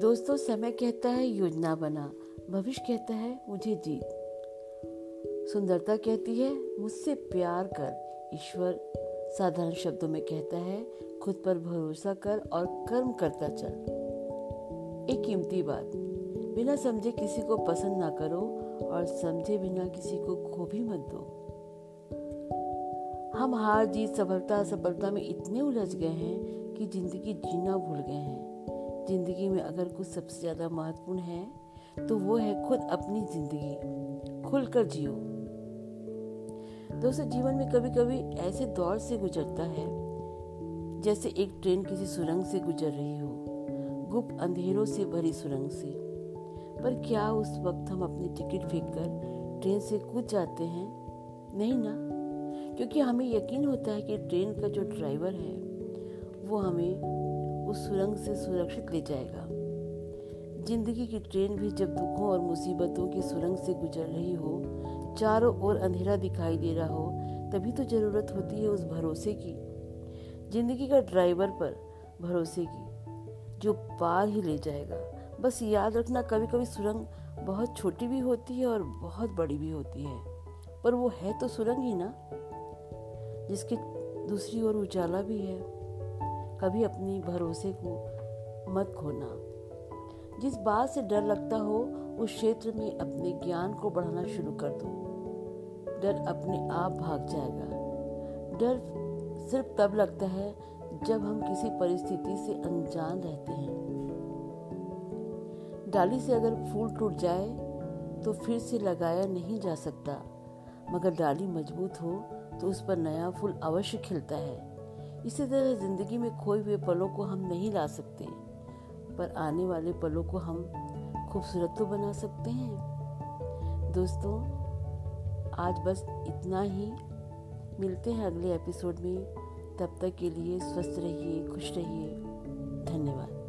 दोस्तों, समय कहता है योजना बना, भविष्य कहता है मुझे जीत। सुंदरता कहती है मुझसे प्यार कर, ईश्वर साधारण शब्दों में कहता है खुद पर भरोसा कर और कर्म करता चल। एक कीमती बात, बिना समझे किसी को पसंद ना करो और समझे बिना किसी को खो भी मत दो। हम हार जीत सफलता असफलता में इतने उलझ गए हैं कि ज़िंदगी जीना भूल गए हैं। ज़िंदगी में अगर कुछ सबसे ज़्यादा महत्वपूर्ण है तो वो है खुद अपनी ज़िंदगी। खुलकर जियो। दोस्तों, जीवन में कभी कभी ऐसे दौर से गुजरता है, जैसे एक ट्रेन किसी सुरंग से गुजर रही हो, गुप्त अंधेरों से भरी सुरंग से। पर क्या उस वक्त हम अपनी टिकट फेंक कर ट्रेन से कूद जाते हैं? नहीं ना। क्योंकि हमें यकीन होता है कि ट्रेन का जो ड्राइवर है, वो हमें उस सुरंग से सुरक्षित ले जाएगा। ज़िंदगी की ट्रेन भी जब दुखों और मुसीबतों की सुरंग से गुजर रही हो, चारों ओर अंधेरा दिखाई दे रहा हो, तभी तो ज़रूरत होती है उस भरोसे की। ज़िंदगी का ड्राइवर पर भरोसे की, जो पार ही ले जाएगा। बस याद रखना कभी कभी सुरंग बहुत छोटी भी होती है और बहुत बड़ी भी होती है। पर वो है तो सुरंग ही ना, जिसकी दूसरी ओर उजाला भी है। कभी अपनी भरोसे को मत खोना। जिस बात से डर लगता हो, उस क्षेत्र में अपने ज्ञान को बढ़ाना शुरू कर दो। डर अपने आप भाग जाएगा। डर सिर्फ़ तब लगता है, जब हम किसी परिस्थिति से अनजान रहते हैं। डाली से अगर फूल टूट जाए तो फिर से लगाया नहीं जा सकता। मगर डाली मज़बूत हो तो उस पर नया फूल अवश्य खिलता है। इसी तरह ज़िंदगी में खोए हुए पलों को हम नहीं ला सकते, पर आने वाले पलों को हम खूबसूरत तो बना सकते हैं। दोस्तों, आज बस इतना ही। मिलते हैं अगले एपिसोड में। तब तक के लिए स्वस्थ रहिए, खुश रहिए। धन्यवाद।